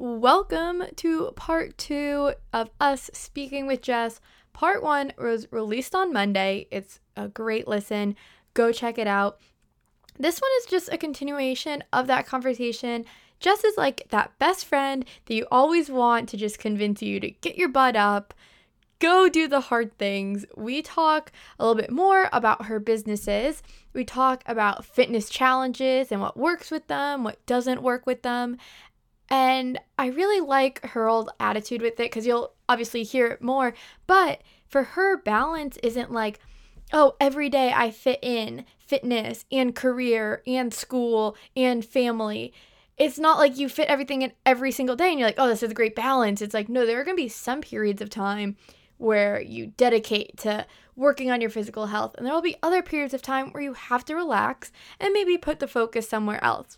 Welcome to part two of us speaking with Jess. Part one was released on Monday. It's a great listen. Go check it out. This one is just a continuation of that conversation. Jess is like that best friend that you always want to just convince you to get your butt up, go do the hard things. We talk a little bit more about her businesses. We talk about fitness challenges and what works with them, what doesn't work with them. And I really like her old attitude with it because you'll obviously hear it more. But for her, balance isn't like, oh, every day I fit in fitness and career and school and family. It's not like you fit everything in every single day and you're like, oh, this is a great balance. It's like, no, there are going to be some periods of time where you dedicate to working on your physical health, and there will be other periods of time where you have to relax and maybe put the focus somewhere else.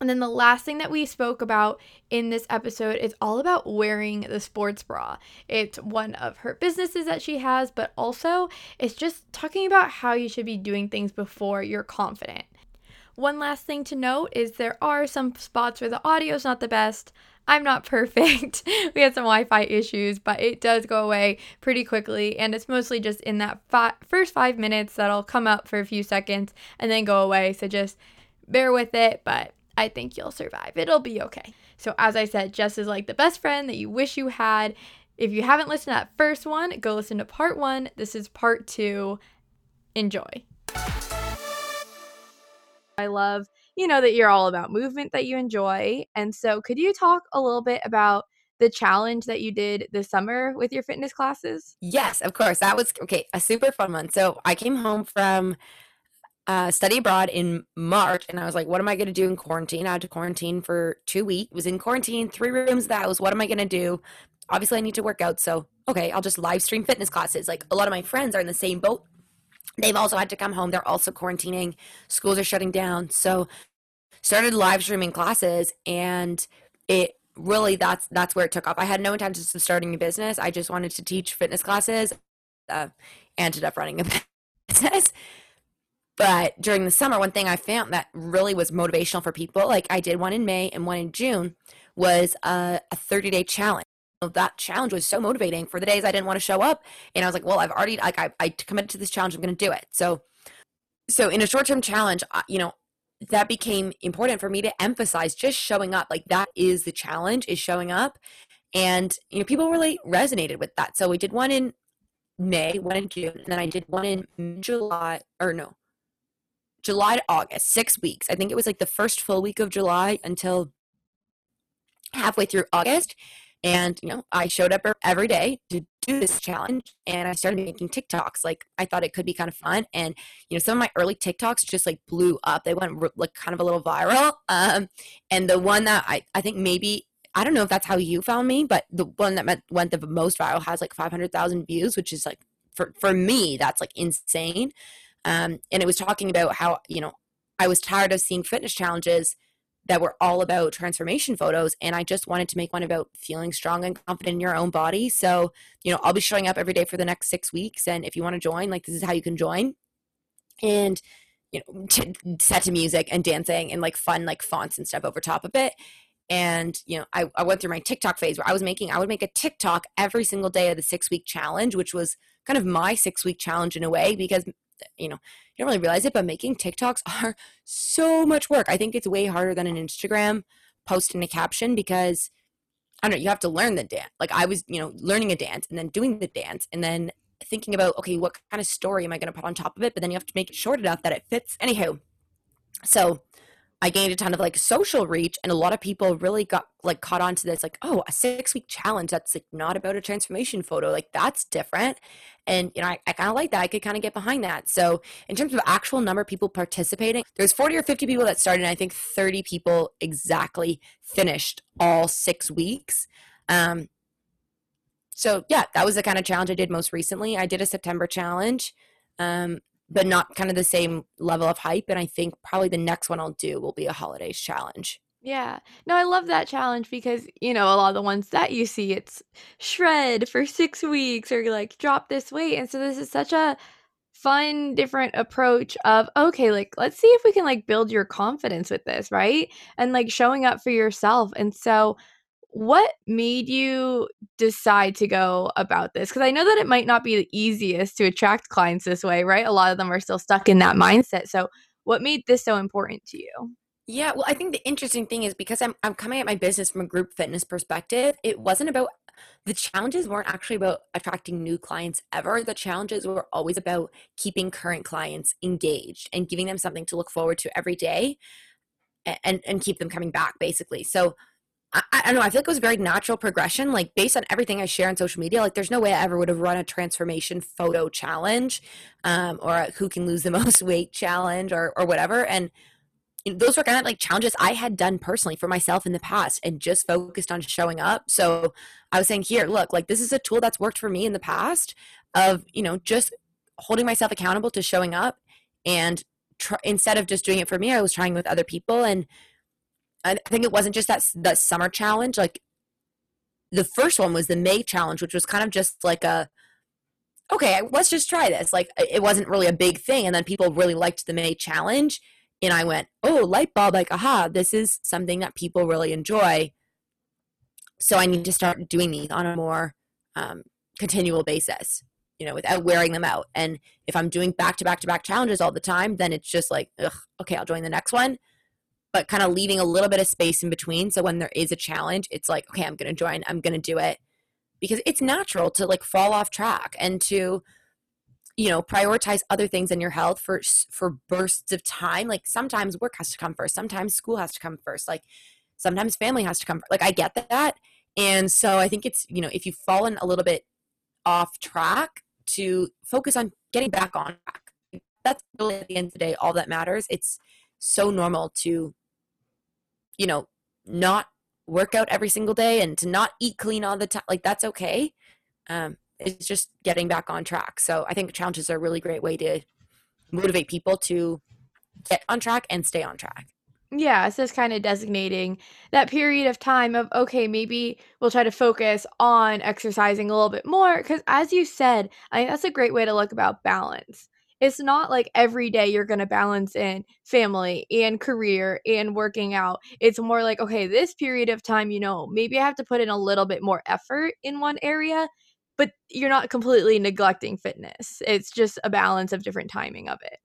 And then the last thing that we spoke about in this episode is all about wearing the sports bra. It's one of her businesses that she has, but also it's just talking about how you should be doing things before you're confident. One last thing to note is there are some spots where the audio is not the best. I'm not perfect. we had some Wi Fi issues, but it does go away pretty quickly. And it's mostly just in that fi- first five minutes that'll come up for a few seconds and then go away. So just bear with it. But I think you'll survive. It'll be okay. So, as I said, Jess is like the best friend that you wish you had. If you haven't listened to that first one, go listen to part one. This is part two. Enjoy. I love, you know, that you're all about movement that you enjoy. And so, could you talk a little bit about the challenge that you did this summer with your fitness classes? Yes, of course. That was okay, a super fun one. So, I came home from uh, study abroad in March, and I was like, "What am I going to do in quarantine?" I had to quarantine for two weeks. Was in quarantine, three rooms of the house. What am I going to do? Obviously, I need to work out, so okay, I'll just live stream fitness classes. Like a lot of my friends are in the same boat. They've also had to come home. They're also quarantining. Schools are shutting down, so started live streaming classes, and it really that's that's where it took off. I had no intentions of starting a business. I just wanted to teach fitness classes. Uh, ended up running a business but during the summer, one thing I found that really was motivational for people, like I did one in May and one in June, was a, a 30 day challenge. That challenge was so motivating for the days I didn't want to show up. And I was like, well, I've already, like, I, I committed to this challenge. I'm going to do it. So, so in a short term challenge, you know, that became important for me to emphasize just showing up. Like that is the challenge is showing up. And, you know, people really resonated with that. So we did one in May, one in June, and then I did one in July, or no, July to August, six weeks. I think it was like the first full week of July until halfway through August. And, you know, I showed up every day to do this challenge and I started making TikToks. Like, I thought it could be kind of fun. And, you know, some of my early TikToks just like blew up. They went like kind of a little viral. Um, and the one that I, I think maybe, I don't know if that's how you found me, but the one that went the most viral has like 500,000 views, which is like, for, for me, that's like insane. Um, and it was talking about how, you know, I was tired of seeing fitness challenges that were all about transformation photos. And I just wanted to make one about feeling strong and confident in your own body. So, you know, I'll be showing up every day for the next six weeks. And if you want to join, like, this is how you can join. And, you know, t- set to music and dancing and like fun, like fonts and stuff over top of it. And, you know, I, I went through my TikTok phase where I was making, I would make a TikTok every single day of the six week challenge, which was kind of my six week challenge in a way because you know, you don't really realize it, but making TikToks are so much work. I think it's way harder than an Instagram post in a caption because I don't know, you have to learn the dance. Like I was, you know, learning a dance and then doing the dance and then thinking about, okay, what kind of story am I going to put on top of it? But then you have to make it short enough that it fits. Anyhow, so I gained a ton of like social reach, and a lot of people really got like caught on to this, like, oh, a six week challenge that's like not about a transformation photo, like that's different. And you know, I, I kind of like that. I could kind of get behind that. So in terms of actual number of people participating, there's 40 or 50 people that started, and I think 30 people exactly finished all six weeks. Um, so yeah, that was the kind of challenge I did most recently. I did a September challenge. Um, but not kind of the same level of hype. And I think probably the next one I'll do will be a holidays challenge. Yeah. No, I love that challenge because, you know, a lot of the ones that you see, it's shred for six weeks or like drop this weight. And so this is such a fun, different approach of, okay, like, let's see if we can like build your confidence with this, right? And like showing up for yourself. And so what made you decide to go about this? Because I know that it might not be the easiest to attract clients this way, right? A lot of them are still stuck in that mindset. So, what made this so important to you? Yeah, well, I think the interesting thing is because I'm I'm coming at my business from a group fitness perspective, it wasn't about the challenges weren't actually about attracting new clients ever. The challenges were always about keeping current clients engaged and giving them something to look forward to every day and and keep them coming back basically. So I, I don't know. I feel like it was a very natural progression. Like based on everything I share on social media, like there's no way I ever would have run a transformation photo challenge, um, or a who can lose the most weight challenge, or or whatever. And those were kind of like challenges I had done personally for myself in the past and just focused on showing up. So I was saying, here, look, like this is a tool that's worked for me in the past of, you know, just holding myself accountable to showing up and tr- instead of just doing it for me, I was trying with other people. And I think it wasn't just that, that summer challenge. Like the first one was the May challenge, which was kind of just like a, okay, let's just try this. Like it wasn't really a big thing. And then people really liked the May challenge and I went, oh, light bulb, like, aha, this is something that people really enjoy. So I need to start doing these on a more um, continual basis, you know, without wearing them out. And if I'm doing back to back to back challenges all the time, then it's just like, ugh, okay, I'll join the next one. But kind of leaving a little bit of space in between. So when there is a challenge, it's like, okay, I'm going to join, I'm going to do it. Because it's natural to like fall off track and to, you know prioritize other things in your health for for bursts of time like sometimes work has to come first sometimes school has to come first like sometimes family has to come first. like i get that and so i think it's you know if you've fallen a little bit off track to focus on getting back on track that's really at the end of the day all that matters it's so normal to you know not work out every single day and to not eat clean all the time like that's okay um it's just getting back on track. So I think challenges are a really great way to motivate people to get on track and stay on track. Yeah, so it's kind of designating that period of time of okay, maybe we'll try to focus on exercising a little bit more because as you said, I think that's a great way to look about balance. It's not like every day you're going to balance in family and career and working out. It's more like okay, this period of time, you know, maybe I have to put in a little bit more effort in one area but you're not completely neglecting fitness. It's just a balance of different timing of it.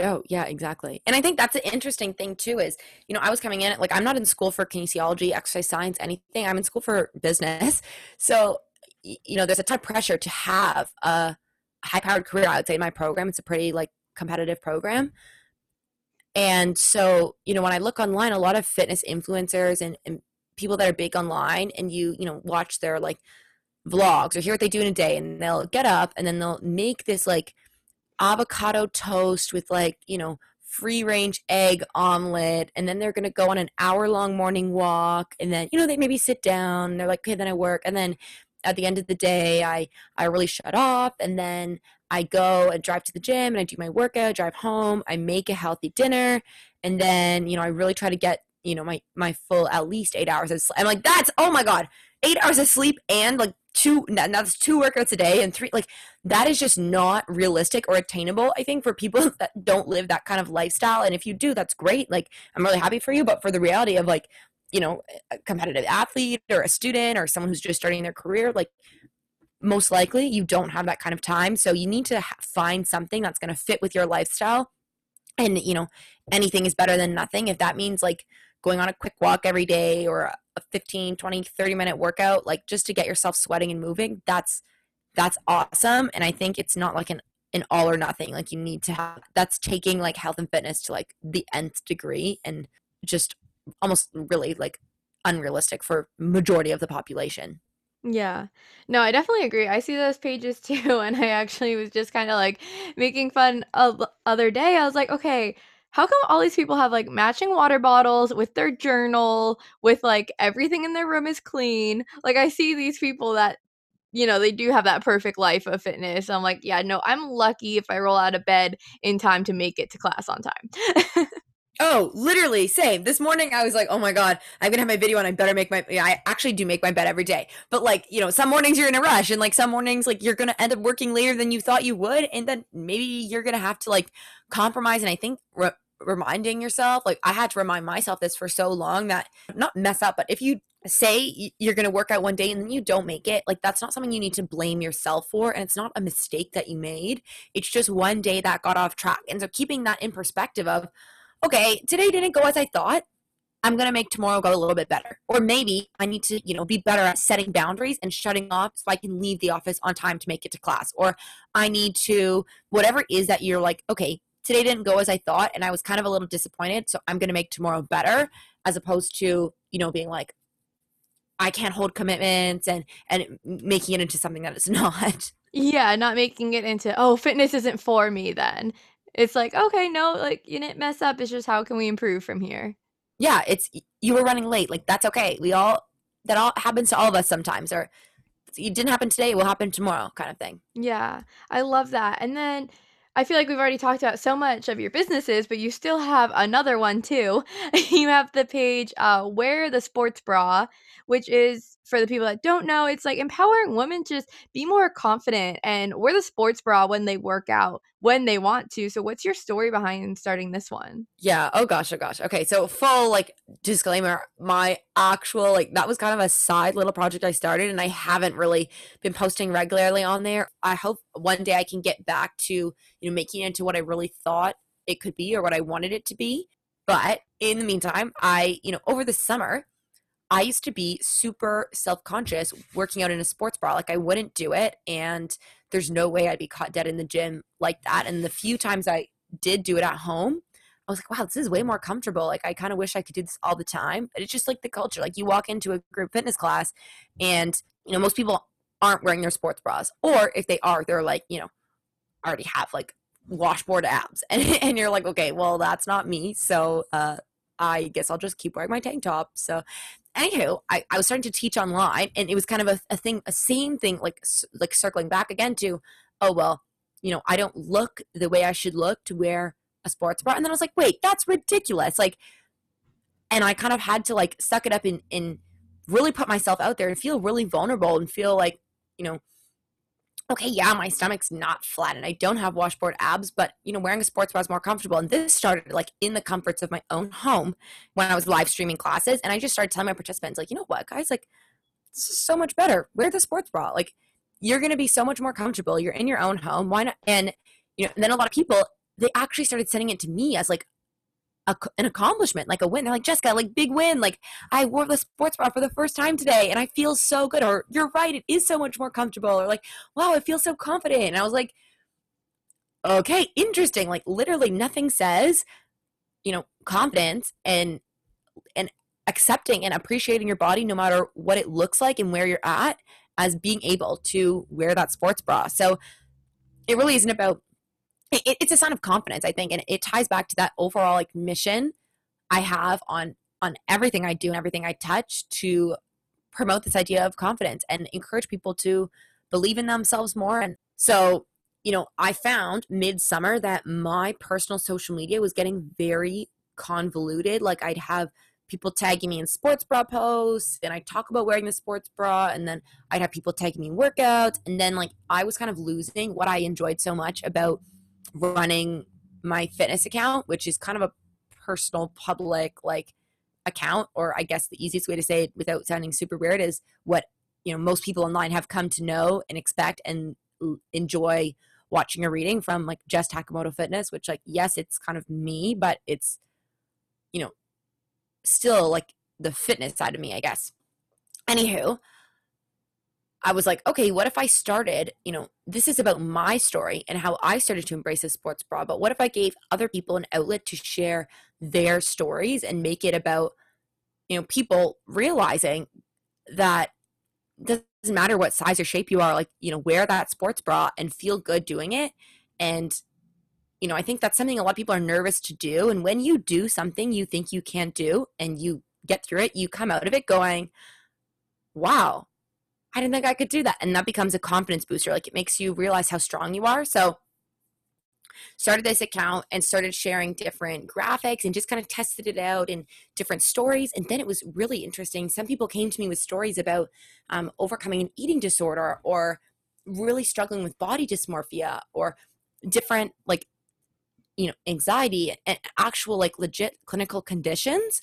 Oh, yeah, exactly. And I think that's an interesting thing too is, you know, I was coming in like I'm not in school for kinesiology, exercise science, anything. I'm in school for business. So, you know, there's a ton of pressure to have a high powered career. I would say in my program, it's a pretty like competitive program. And so, you know, when I look online, a lot of fitness influencers and, and people that are big online and you, you know, watch their like vlogs or hear what they do in a day and they'll get up and then they'll make this like avocado toast with like you know free range egg omelet and then they're going to go on an hour long morning walk and then you know they maybe sit down and they're like okay then i work and then at the end of the day i i really shut off and then i go and drive to the gym and i do my workout drive home i make a healthy dinner and then you know i really try to get you know my my full at least eight hours of sleep i'm like that's oh my god eight hours of sleep and like two now that's two workouts a day and three like that is just not realistic or attainable i think for people that don't live that kind of lifestyle and if you do that's great like i'm really happy for you but for the reality of like you know a competitive athlete or a student or someone who's just starting their career like most likely you don't have that kind of time. So you need to find something that's going to fit with your lifestyle. And you know anything is better than nothing. If that means like going on a quick walk every day or a 15 20 30 minute workout like just to get yourself sweating and moving that's that's awesome. And i think it's not like an an all or nothing. Like you need to have that's taking like health and fitness to like the nth degree and just almost really like unrealistic for majority of the population yeah. No, I definitely agree. I see those pages too, and I actually was just kind of like making fun of other day. I was like, okay, how come all these people have like matching water bottles with their journal, with like everything in their room is clean? Like I see these people that you know, they do have that perfect life of fitness. I'm like, yeah, no, I'm lucky if I roll out of bed in time to make it to class on time. Oh, literally, same. This morning I was like, oh my God, I'm gonna have my video and I better make my yeah, I actually do make my bed every day. But like, you know, some mornings you're in a rush and like some mornings like you're gonna end up working later than you thought you would, and then maybe you're gonna have to like compromise. And I think re- reminding yourself, like I had to remind myself this for so long that not mess up, but if you say you're going to work out one day and then you don't make it, like that's not something you need to blame yourself for. And it's not a mistake that you made. It's just one day that got off track. And so keeping that in perspective of, okay, today didn't go as I thought. I'm going to make tomorrow go a little bit better. Or maybe I need to, you know, be better at setting boundaries and shutting off so I can leave the office on time to make it to class. Or I need to, whatever it is that you're like, okay, today didn't go as I thought and I was kind of a little disappointed. So I'm going to make tomorrow better as opposed to, you know, being like, I can't hold commitments and and making it into something that it's not. Yeah, not making it into, oh, fitness isn't for me then. It's like, okay, no, like you didn't mess up. It's just how can we improve from here? Yeah, it's you were running late. Like that's okay. We all that all happens to all of us sometimes or it didn't happen today, it will happen tomorrow kind of thing. Yeah, I love that. And then I feel like we've already talked about so much of your businesses, but you still have another one too. you have the page uh, Wear the Sports Bra, which is for the people that don't know, it's like empowering women to just be more confident and wear the sports bra when they work out when they want to. So, what's your story behind starting this one? Yeah. Oh gosh. Oh gosh. Okay. So, full like disclaimer my actual, like, that was kind of a side little project I started, and I haven't really been posting regularly on there. I hope one day I can get back to, you know, making it into what I really thought it could be or what I wanted it to be. But in the meantime, I, you know, over the summer, I used to be super self conscious working out in a sports bra. Like I wouldn't do it. And there's no way I'd be caught dead in the gym like that. And the few times I did do it at home, I was like, wow, this is way more comfortable. Like I kind of wish I could do this all the time. But it's just like the culture. Like you walk into a group fitness class and, you know, most people aren't wearing their sports bras. Or if they are, they're like, you know, already have like washboard abs. And, and you're like, okay, well, that's not me. So, uh, I guess I'll just keep wearing my tank top. So anywho, I, I was starting to teach online and it was kind of a, a thing, a same thing, like, like circling back again to, oh, well, you know, I don't look the way I should look to wear a sports bra. And then I was like, wait, that's ridiculous. Like, and I kind of had to like suck it up and, and really put myself out there and feel really vulnerable and feel like, you know, okay, yeah, my stomach's not flat and I don't have washboard abs, but you know, wearing a sports bra is more comfortable. And this started like in the comforts of my own home when I was live streaming classes. And I just started telling my participants, like, you know what, guys, like, this is so much better. Wear the sports bra. Like, you're going to be so much more comfortable. You're in your own home. Why not? And, you know, and then a lot of people, they actually started sending it to me as like a, an accomplishment, like a win. They're like, Jessica, like big win. Like I wore the sports bra for the first time today and I feel so good. Or you're right, it is so much more comfortable. Or like, wow, I feel so confident. And I was like, okay, interesting. Like literally nothing says, you know, confidence and and accepting and appreciating your body no matter what it looks like and where you're at as being able to wear that sports bra. So it really isn't about it, it's a sign of confidence, I think, and it ties back to that overall like mission I have on on everything I do and everything I touch to promote this idea of confidence and encourage people to believe in themselves more. And so, you know, I found midsummer that my personal social media was getting very convoluted. Like I'd have people tagging me in sports bra posts and I'd talk about wearing the sports bra and then I'd have people tagging me in workouts and then like I was kind of losing what I enjoyed so much about running my fitness account, which is kind of a personal public like account, or I guess the easiest way to say it without sounding super weird is what you know most people online have come to know and expect and enjoy watching or reading from like Jess Takamoto Fitness, which like yes, it's kind of me, but it's you know still like the fitness side of me, I guess. Anywho, I was like, okay, what if I started, you know, this is about my story and how I started to embrace a sports bra, but what if I gave other people an outlet to share their stories and make it about, you know, people realizing that doesn't matter what size or shape you are, like, you know, wear that sports bra and feel good doing it. And, you know, I think that's something a lot of people are nervous to do. And when you do something you think you can't do and you get through it, you come out of it going, wow, I didn't think I could do that. And that becomes a confidence booster. Like it makes you realize how strong you are. So started this account and started sharing different graphics and just kind of tested it out in different stories. And then it was really interesting. Some people came to me with stories about um, overcoming an eating disorder or really struggling with body dysmorphia or different like you know anxiety and actual like legit clinical conditions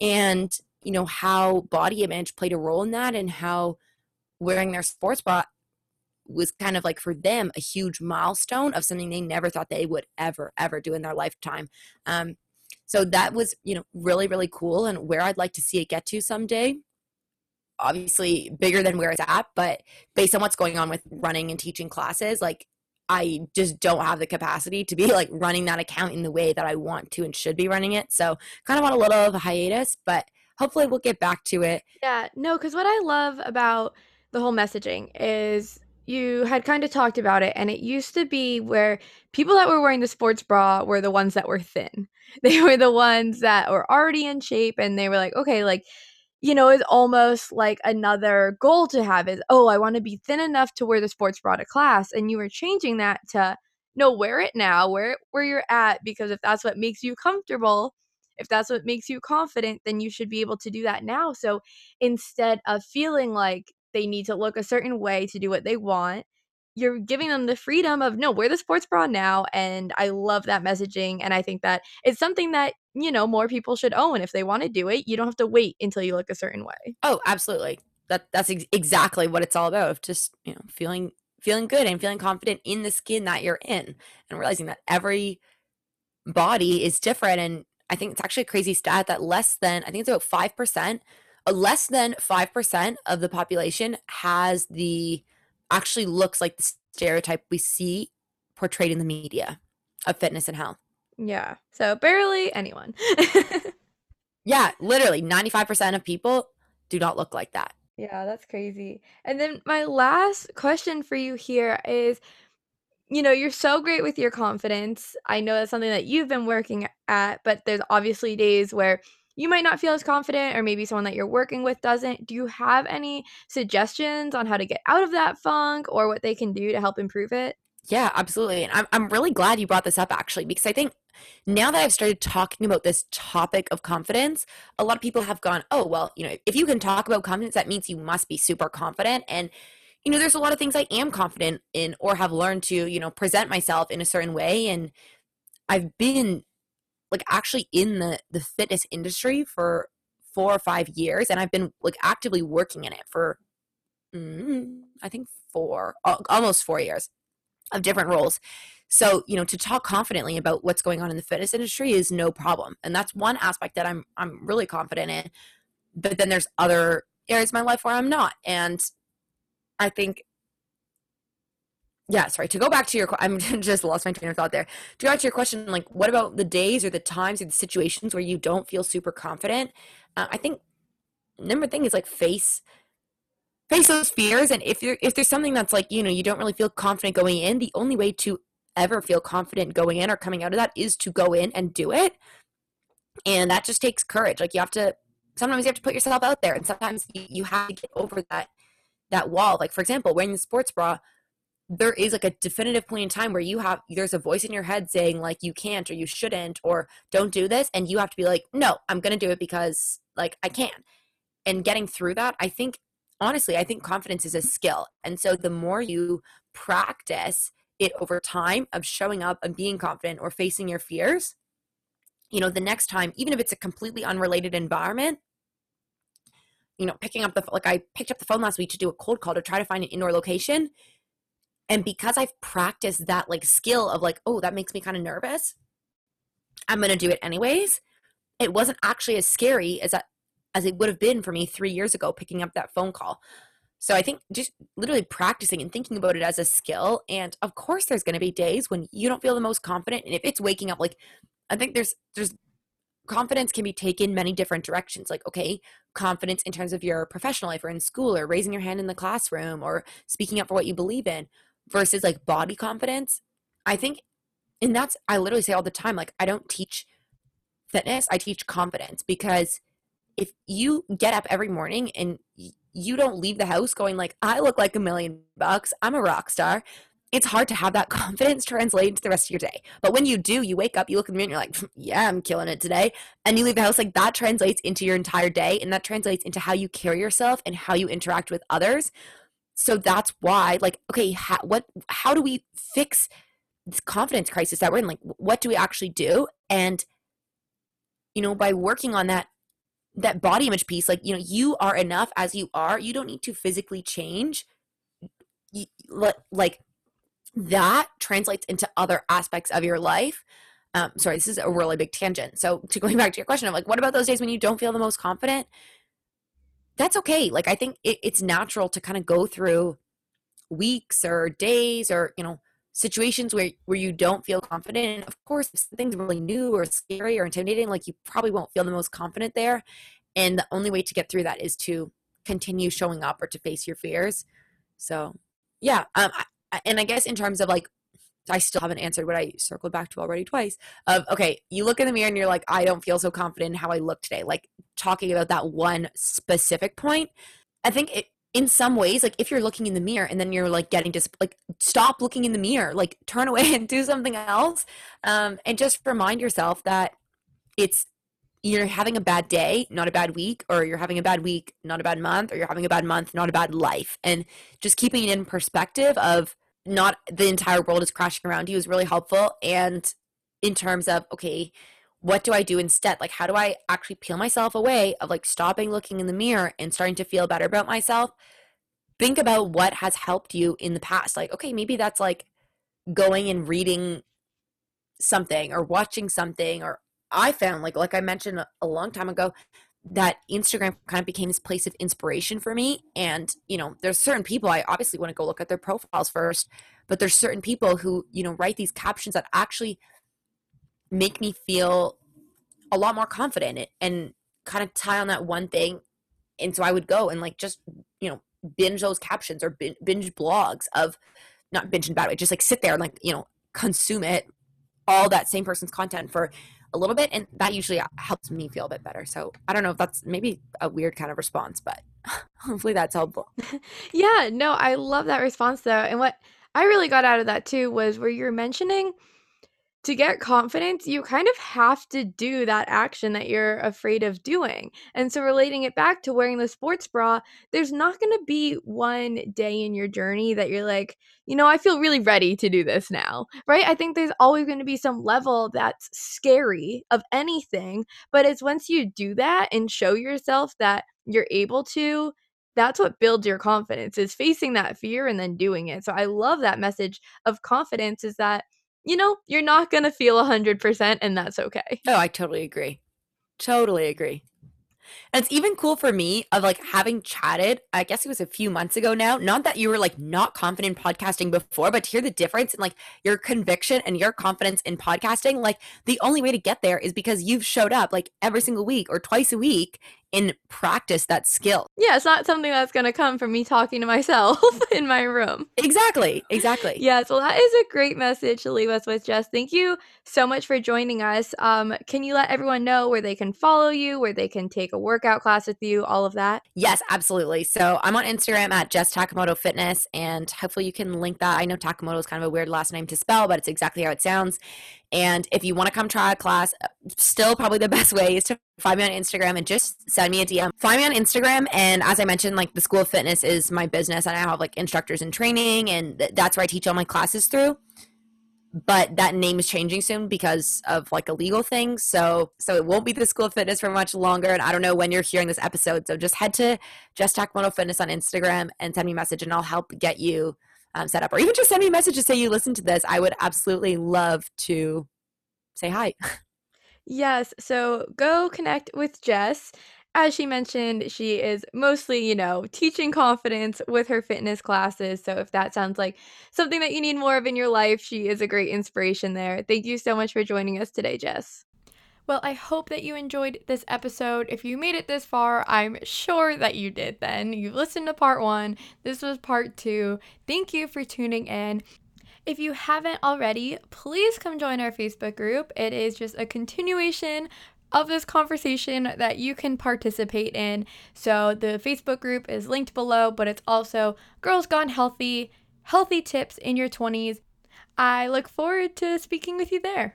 and you know how body image played a role in that and how wearing their sports bra was kind of like for them a huge milestone of something they never thought they would ever ever do in their lifetime. Um, so that was you know really really cool and where i'd like to see it get to someday. Obviously bigger than where it's at but based on what's going on with running and teaching classes like i just don't have the capacity to be like running that account in the way that i want to and should be running it. So kind of on a little of a hiatus but hopefully we'll get back to it. Yeah no because what i love about the whole messaging is you had kind of talked about it and it used to be where people that were wearing the sports bra were the ones that were thin. They were the ones that were already in shape and they were like okay like you know it's almost like another goal to have is oh i want to be thin enough to wear the sports bra to class and you were changing that to no wear it now wear it where you're at because if that's what makes you comfortable if that's what makes you confident then you should be able to do that now. So instead of feeling like they need to look a certain way to do what they want. You're giving them the freedom of no, wear the sports bra now. And I love that messaging. And I think that it's something that, you know, more people should own. If they want to do it, you don't have to wait until you look a certain way. Oh, absolutely. That that's ex- exactly what it's all about. Of Just, you know, feeling feeling good and feeling confident in the skin that you're in and realizing that every body is different and I think it's actually a crazy stat that less than I think it's about 5% less than 5% of the population has the actually looks like the stereotype we see portrayed in the media of fitness and health. Yeah. So barely anyone. yeah, literally 95% of people do not look like that. Yeah, that's crazy. And then my last question for you here is you know, you're so great with your confidence. I know that's something that you've been working at, but there's obviously days where you might not feel as confident or maybe someone that you're working with doesn't. Do you have any suggestions on how to get out of that funk or what they can do to help improve it? Yeah, absolutely. And I'm I'm really glad you brought this up actually because I think now that I've started talking about this topic of confidence, a lot of people have gone, "Oh, well, you know, if you can talk about confidence, that means you must be super confident." And you know, there's a lot of things I am confident in or have learned to, you know, present myself in a certain way and I've been like actually in the the fitness industry for four or five years and i've been like actively working in it for mm, i think four almost four years of different roles. So you know to talk confidently about what's going on in the fitness industry is no problem and that's one aspect that i'm i'm really confident in but then there's other areas of my life where i'm not and i think yeah, sorry. To go back to your, I'm just lost my train of thought there. To go back to your question, like, what about the days or the times or the situations where you don't feel super confident? Uh, I think number thing is like face face those fears, and if you're if there's something that's like you know you don't really feel confident going in, the only way to ever feel confident going in or coming out of that is to go in and do it, and that just takes courage. Like you have to sometimes you have to put yourself out there, and sometimes you, have to get over that that wall. Like for example, wearing the sports bra there is like a definitive point in time where you have there's a voice in your head saying like you can't or you shouldn't or don't do this and you have to be like no i'm going to do it because like i can. And getting through that i think honestly i think confidence is a skill. And so the more you practice it over time of showing up and being confident or facing your fears you know the next time even if it's a completely unrelated environment you know picking up the like i picked up the phone last week to do a cold call to try to find an indoor location and because I've practiced that like skill of like, oh, that makes me kind of nervous, I'm going to do it anyways. It wasn't actually as scary as that as it would have been for me 3 years ago picking up that phone call. So I think just literally practicing and thinking about it as a skill and of course there's going to be days when you don't feel the most confident and if it's waking up like I think there's there's confidence can be taken many different directions like okay confidence in terms of your professional life or in school or raising your hand in the classroom or speaking up for what you believe in versus like body confidence. I think, and that's, I literally say all the time, like, I don't teach fitness, I teach confidence because if you get up every morning and you don't leave the house going like i look like a million bucks i'm a rock star it's hard to have that confidence translate into the rest of your day but when you do you wake up you look in the mirror and you're like yeah i'm killing it today and you leave the house like that translates into your entire day and that translates into how you carry yourself and how you interact with others so that's why like okay how, what how do we fix this confidence crisis that we're in. Like, what do we actually do? And, you know, by working on that, that body image piece, like, you know, you are enough as you are. You don't need to physically change. You, like, that translates into other aspects of your life. Um, sorry, this is a really big tangent. So, to going back to your question of like, what about those days when you don't feel the most confident? That's okay. Like, I think it, it's natural to kind of go through weeks or days or, you know, situations where where you don't feel confident and of course if something's really new or scary or intimidating like you probably won't feel the most confident there and the only way to get through that is to continue showing up or to face your fears so yeah um I, and i guess in terms of like i still haven't answered what i circled back to already twice of okay you look in the mirror and you're like i don't feel so confident in how i look today. Like talking about that one specific point i think it in some ways like if you're looking in the mirror and then you're like getting just like stop looking in the mirror like turn away and do something else um, and just remind yourself that it's you're having a bad day not a bad week or you're having a bad week not a bad month or you're having a bad month not a bad life and just keeping it in perspective of not the entire world is crashing around you is really helpful and in terms of okay what do I do instead? Like, how do I actually peel myself away of like stopping looking in the mirror and starting to feel better about myself? Think about what has helped you in the past. Like, okay, maybe that's like going and reading something or watching something. Or I found, like, like I mentioned a long time ago, that Instagram kind of became this place of inspiration for me. And, you know, there's certain people I obviously want to go look at their profiles first, but there's certain people who, you know, write these captions that actually make me feel a lot more confident and kind of tie on that one thing. And so I would go and like just, you know, binge those captions or binge blogs of not binge in bad way, just like sit there and like, you know, consume it, all that same person's content for a little bit. And that usually helps me feel a bit better. So I don't know if that's maybe a weird kind of response, but hopefully that's helpful. yeah, no, I love that response though. And what I really got out of that too was where you're mentioning to get confidence, you kind of have to do that action that you're afraid of doing. And so, relating it back to wearing the sports bra, there's not going to be one day in your journey that you're like, you know, I feel really ready to do this now, right? I think there's always going to be some level that's scary of anything. But it's once you do that and show yourself that you're able to, that's what builds your confidence is facing that fear and then doing it. So I love that message of confidence is that you know, you're not going to feel 100% and that's okay. Oh, I totally agree. Totally agree. And it's even cool for me of like having chatted, I guess it was a few months ago now. Not that you were like not confident in podcasting before, but to hear the difference in like your conviction and your confidence in podcasting, like the only way to get there is because you've showed up like every single week or twice a week and practice that skill. Yeah, it's not something that's going to come from me talking to myself in my room. Exactly. Exactly. Yeah, so that is a great message to leave us with, Jess. Thank you so much for joining us. Um, can you let everyone know where they can follow you, where they can take a workout class with you, all of that? Yes, absolutely. So I'm on Instagram at Jess Takamoto Fitness, and hopefully you can link that. I know Takamoto is kind of a weird last name to spell, but it's exactly how it sounds. And if you want to come try a class, still probably the best way is to find me on Instagram and just send me a DM. Find me on Instagram. And as I mentioned, like the School of Fitness is my business and I have like instructors in training and th- that's where I teach all my classes through. But that name is changing soon because of like a legal thing. So so it won't be the School of Fitness for much longer. And I don't know when you're hearing this episode. So just head to Jess Takamoto Fitness on Instagram and send me a message and I'll help get you um, set up, or even just send me a message to say you listen to this. I would absolutely love to say hi. yes. So go connect with Jess. As she mentioned, she is mostly, you know, teaching confidence with her fitness classes. So if that sounds like something that you need more of in your life, she is a great inspiration there. Thank you so much for joining us today, Jess. Well, I hope that you enjoyed this episode. If you made it this far, I'm sure that you did then. You listened to part one, this was part two. Thank you for tuning in. If you haven't already, please come join our Facebook group. It is just a continuation of this conversation that you can participate in. So the Facebook group is linked below, but it's also Girls Gone Healthy, healthy tips in your 20s. I look forward to speaking with you there.